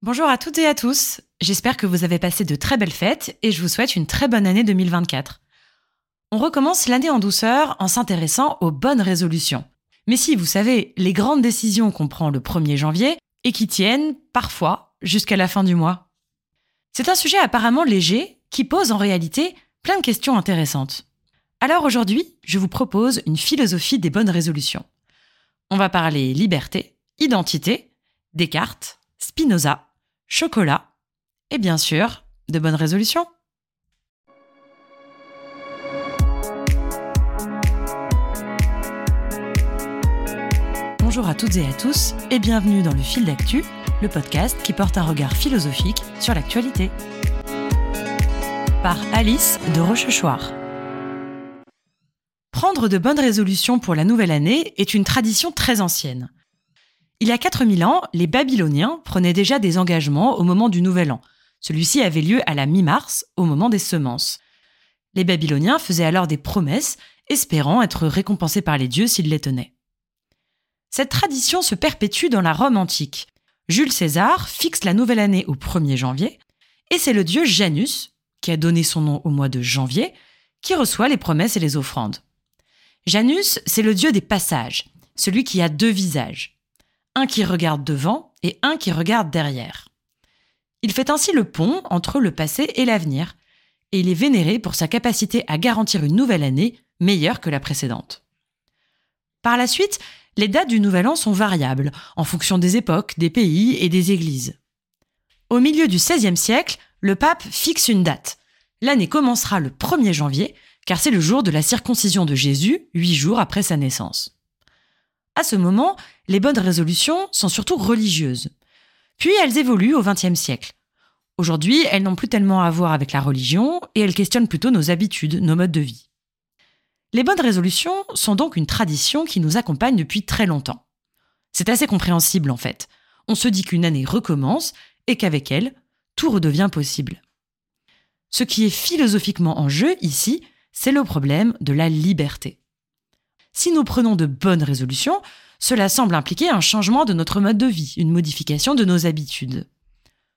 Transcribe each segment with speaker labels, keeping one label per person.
Speaker 1: Bonjour à toutes et à tous. J'espère que vous avez passé de très belles fêtes et je vous souhaite une très bonne année 2024. On recommence l'année en douceur en s'intéressant aux bonnes résolutions. Mais si, vous savez, les grandes décisions qu'on prend le 1er janvier et qui tiennent, parfois, jusqu'à la fin du mois. C'est un sujet apparemment léger qui pose en réalité plein de questions intéressantes. Alors aujourd'hui, je vous propose une philosophie des bonnes résolutions. On va parler liberté, identité, Descartes, Spinoza chocolat et bien sûr de bonnes résolutions. Bonjour à toutes et à tous et bienvenue dans le fil d'actu, le podcast qui porte un regard philosophique sur l'actualité. Par Alice de Rochechouart. Prendre de bonnes résolutions pour la nouvelle année est une tradition très ancienne. Il y a 4000 ans, les Babyloniens prenaient déjà des engagements au moment du Nouvel An. Celui-ci avait lieu à la mi-mars, au moment des semences. Les Babyloniens faisaient alors des promesses, espérant être récompensés par les dieux s'ils les tenaient. Cette tradition se perpétue dans la Rome antique. Jules César fixe la nouvelle année au 1er janvier, et c'est le dieu Janus, qui a donné son nom au mois de janvier, qui reçoit les promesses et les offrandes. Janus, c'est le dieu des passages, celui qui a deux visages un qui regarde devant et un qui regarde derrière. Il fait ainsi le pont entre le passé et l'avenir, et il est vénéré pour sa capacité à garantir une nouvelle année meilleure que la précédente. Par la suite, les dates du Nouvel An sont variables, en fonction des époques, des pays et des églises. Au milieu du XVIe siècle, le pape fixe une date. L'année commencera le 1er janvier, car c'est le jour de la circoncision de Jésus, huit jours après sa naissance. À ce moment, les bonnes résolutions sont surtout religieuses. Puis elles évoluent au XXe siècle. Aujourd'hui, elles n'ont plus tellement à voir avec la religion et elles questionnent plutôt nos habitudes, nos modes de vie. Les bonnes résolutions sont donc une tradition qui nous accompagne depuis très longtemps. C'est assez compréhensible en fait. On se dit qu'une année recommence et qu'avec elle, tout redevient possible. Ce qui est philosophiquement en jeu ici, c'est le problème de la liberté. Si nous prenons de bonnes résolutions, cela semble impliquer un changement de notre mode de vie, une modification de nos habitudes.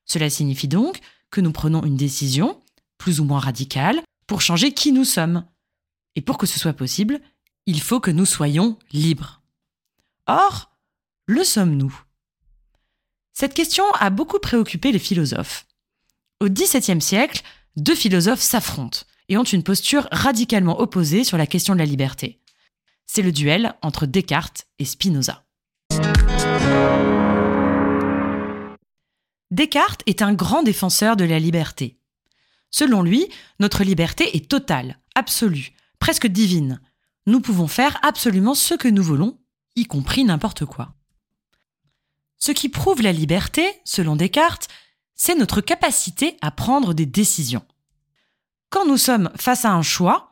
Speaker 1: Cela signifie donc que nous prenons une décision, plus ou moins radicale, pour changer qui nous sommes. Et pour que ce soit possible, il faut que nous soyons libres. Or, le sommes-nous? Cette question a beaucoup préoccupé les philosophes. Au XVIIe siècle, deux philosophes s'affrontent et ont une posture radicalement opposée sur la question de la liberté c'est le duel entre Descartes et Spinoza. Descartes est un grand défenseur de la liberté. Selon lui, notre liberté est totale, absolue, presque divine. Nous pouvons faire absolument ce que nous voulons, y compris n'importe quoi. Ce qui prouve la liberté, selon Descartes, c'est notre capacité à prendre des décisions. Quand nous sommes face à un choix,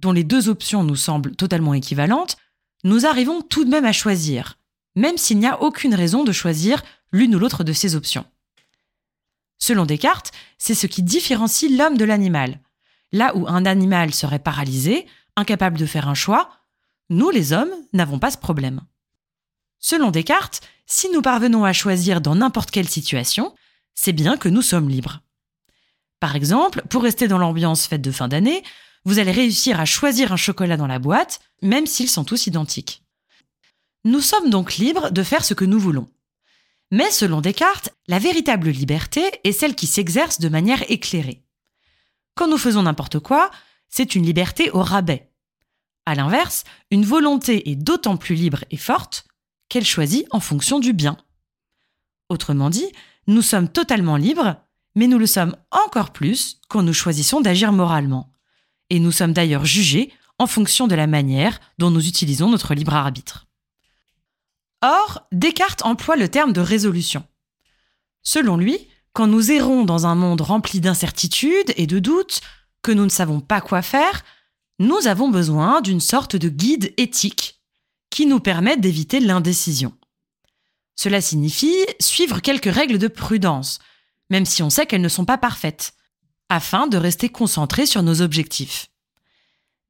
Speaker 1: dont les deux options nous semblent totalement équivalentes, nous arrivons tout de même à choisir, même s'il n'y a aucune raison de choisir l'une ou l'autre de ces options. Selon Descartes, c'est ce qui différencie l'homme de l'animal. Là où un animal serait paralysé, incapable de faire un choix, nous les hommes n'avons pas ce problème. Selon Descartes, si nous parvenons à choisir dans n'importe quelle situation, c'est bien que nous sommes libres. Par exemple, pour rester dans l'ambiance fête de fin d'année, vous allez réussir à choisir un chocolat dans la boîte, même s'ils sont tous identiques. Nous sommes donc libres de faire ce que nous voulons. Mais selon Descartes, la véritable liberté est celle qui s'exerce de manière éclairée. Quand nous faisons n'importe quoi, c'est une liberté au rabais. À l'inverse, une volonté est d'autant plus libre et forte qu'elle choisit en fonction du bien. Autrement dit, nous sommes totalement libres, mais nous le sommes encore plus quand nous choisissons d'agir moralement et nous sommes d'ailleurs jugés en fonction de la manière dont nous utilisons notre libre arbitre. Or, Descartes emploie le terme de résolution. Selon lui, quand nous errons dans un monde rempli d'incertitudes et de doutes, que nous ne savons pas quoi faire, nous avons besoin d'une sorte de guide éthique qui nous permette d'éviter l'indécision. Cela signifie suivre quelques règles de prudence, même si on sait qu'elles ne sont pas parfaites, afin de rester concentré sur nos objectifs.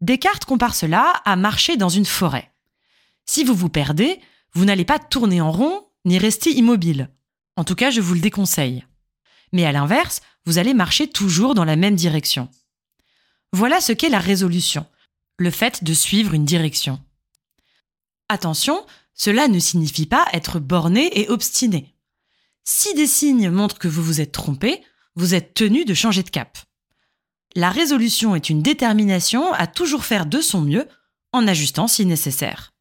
Speaker 1: Descartes compare cela à marcher dans une forêt. Si vous vous perdez, vous n'allez pas tourner en rond ni rester immobile. En tout cas, je vous le déconseille. Mais à l'inverse, vous allez marcher toujours dans la même direction. Voilà ce qu'est la résolution, le fait de suivre une direction. Attention, cela ne signifie pas être borné et obstiné. Si des signes montrent que vous vous êtes trompé, vous êtes tenu de changer de cap. La résolution est une détermination à toujours faire de son mieux en ajustant si nécessaire.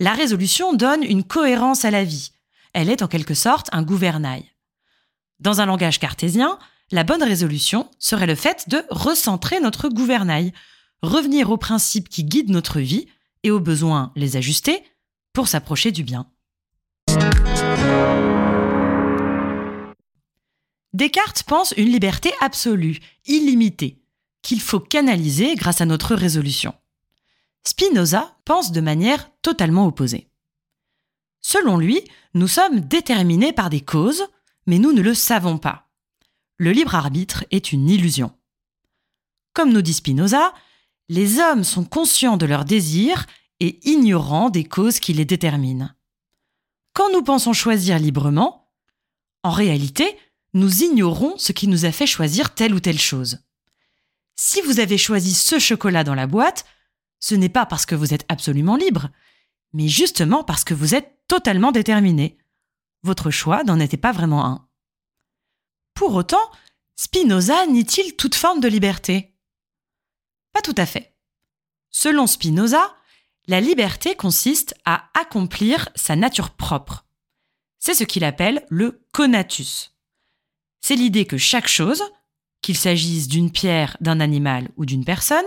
Speaker 1: La résolution donne une cohérence à la vie. Elle est en quelque sorte un gouvernail. Dans un langage cartésien, la bonne résolution serait le fait de recentrer notre gouvernail, revenir aux principes qui guident notre vie et au besoin les ajuster pour s'approcher du bien. Descartes pense une liberté absolue, illimitée, qu'il faut canaliser grâce à notre résolution. Spinoza pense de manière totalement opposée. Selon lui, nous sommes déterminés par des causes, mais nous ne le savons pas. Le libre arbitre est une illusion. Comme nous dit Spinoza, les hommes sont conscients de leurs désirs et ignorants des causes qui les déterminent. Quand nous pensons choisir librement, en réalité, nous ignorons ce qui nous a fait choisir telle ou telle chose. Si vous avez choisi ce chocolat dans la boîte, ce n'est pas parce que vous êtes absolument libre, mais justement parce que vous êtes totalement déterminé. Votre choix n'en était pas vraiment un. Pour autant, Spinoza nie-t-il toute forme de liberté? Pas tout à fait. Selon Spinoza, la liberté consiste à accomplir sa nature propre. C'est ce qu'il appelle le conatus c'est l'idée que chaque chose, qu'il s'agisse d'une pierre, d'un animal ou d'une personne,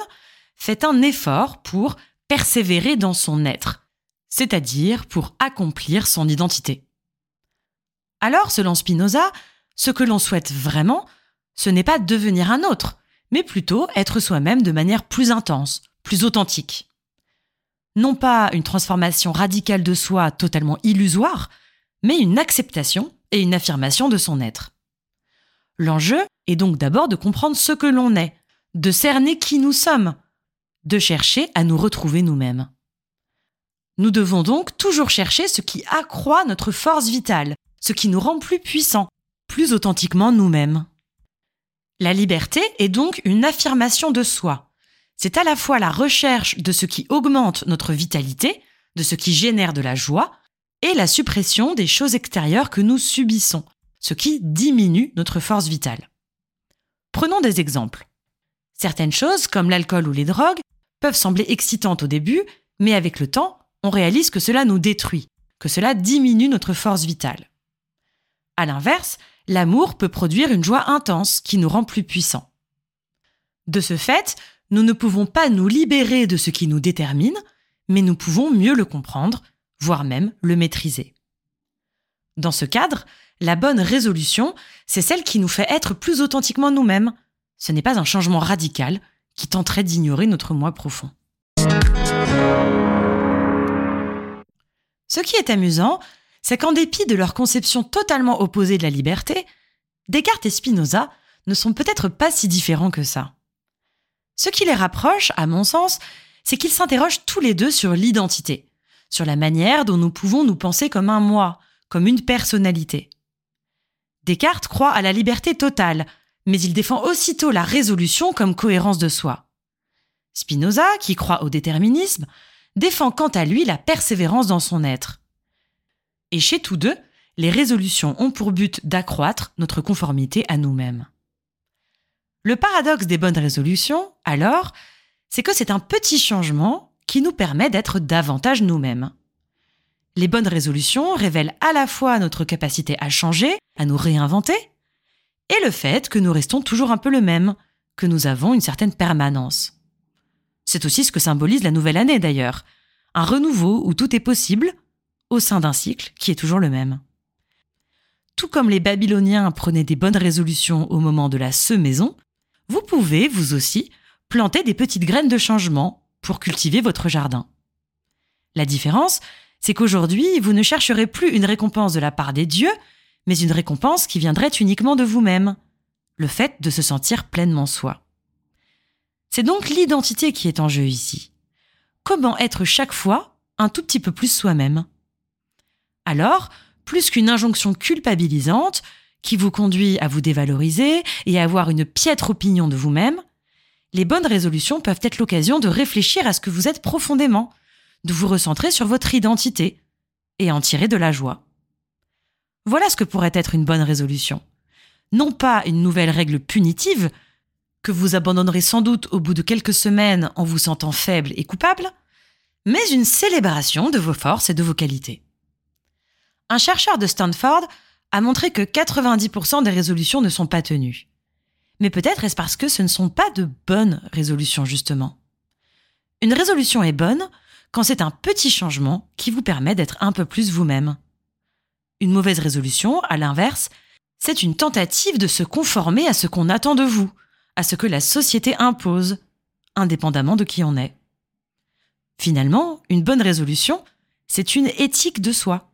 Speaker 1: fait un effort pour persévérer dans son être, c'est-à-dire pour accomplir son identité. Alors, selon Spinoza, ce que l'on souhaite vraiment, ce n'est pas devenir un autre, mais plutôt être soi-même de manière plus intense, plus authentique. Non pas une transformation radicale de soi totalement illusoire, mais une acceptation et une affirmation de son être. L'enjeu est donc d'abord de comprendre ce que l'on est, de cerner qui nous sommes, de chercher à nous retrouver nous-mêmes. Nous devons donc toujours chercher ce qui accroît notre force vitale, ce qui nous rend plus puissants, plus authentiquement nous-mêmes. La liberté est donc une affirmation de soi. C'est à la fois la recherche de ce qui augmente notre vitalité, de ce qui génère de la joie, et la suppression des choses extérieures que nous subissons, ce qui diminue notre force vitale. Prenons des exemples. Certaines choses, comme l'alcool ou les drogues, peuvent sembler excitantes au début, mais avec le temps, on réalise que cela nous détruit, que cela diminue notre force vitale. À l'inverse, l'amour peut produire une joie intense qui nous rend plus puissants. De ce fait, nous ne pouvons pas nous libérer de ce qui nous détermine, mais nous pouvons mieux le comprendre, voire même le maîtriser. Dans ce cadre, la bonne résolution, c'est celle qui nous fait être plus authentiquement nous-mêmes. Ce n'est pas un changement radical qui tenterait d'ignorer notre moi profond. Ce qui est amusant, c'est qu'en dépit de leur conception totalement opposée de la liberté, Descartes et Spinoza ne sont peut-être pas si différents que ça. Ce qui les rapproche, à mon sens, c'est qu'ils s'interrogent tous les deux sur l'identité, sur la manière dont nous pouvons nous penser comme un moi, comme une personnalité. Descartes croit à la liberté totale, mais il défend aussitôt la résolution comme cohérence de soi. Spinoza, qui croit au déterminisme, défend quant à lui la persévérance dans son être. Et chez tous deux, les résolutions ont pour but d'accroître notre conformité à nous-mêmes. Le paradoxe des bonnes résolutions, alors, c'est que c'est un petit changement qui nous permet d'être davantage nous-mêmes. Les bonnes résolutions révèlent à la fois notre capacité à changer, à nous réinventer, et le fait que nous restons toujours un peu le même, que nous avons une certaine permanence. C'est aussi ce que symbolise la nouvelle année d'ailleurs, un renouveau où tout est possible, au sein d'un cycle qui est toujours le même. Tout comme les Babyloniens prenaient des bonnes résolutions au moment de la semaison, vous pouvez, vous aussi, planter des petites graines de changement pour cultiver votre jardin. La différence, c'est qu'aujourd'hui, vous ne chercherez plus une récompense de la part des dieux, mais une récompense qui viendrait uniquement de vous-même, le fait de se sentir pleinement soi. C'est donc l'identité qui est en jeu ici. Comment être chaque fois un tout petit peu plus soi-même? Alors, plus qu'une injonction culpabilisante qui vous conduit à vous dévaloriser et à avoir une piètre opinion de vous-même, les bonnes résolutions peuvent être l'occasion de réfléchir à ce que vous êtes profondément, de vous recentrer sur votre identité et en tirer de la joie. Voilà ce que pourrait être une bonne résolution. Non pas une nouvelle règle punitive, que vous abandonnerez sans doute au bout de quelques semaines en vous sentant faible et coupable, mais une célébration de vos forces et de vos qualités. Un chercheur de Stanford a montré que 90% des résolutions ne sont pas tenues. Mais peut-être est-ce parce que ce ne sont pas de bonnes résolutions, justement. Une résolution est bonne c'est un petit changement qui vous permet d'être un peu plus vous-même. Une mauvaise résolution, à l'inverse, c'est une tentative de se conformer à ce qu'on attend de vous, à ce que la société impose, indépendamment de qui on est. Finalement, une bonne résolution, c'est une éthique de soi.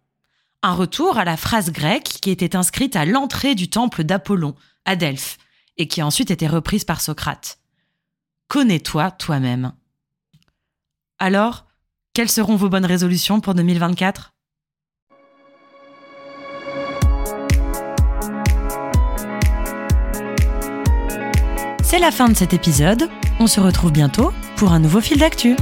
Speaker 1: Un retour à la phrase grecque qui était inscrite à l'entrée du temple d'Apollon, à Delphes, et qui a ensuite été reprise par Socrate. Connais-toi toi-même. Alors, quelles seront vos bonnes résolutions pour 2024 C'est la fin de cet épisode. On se retrouve bientôt pour un nouveau fil d'actu.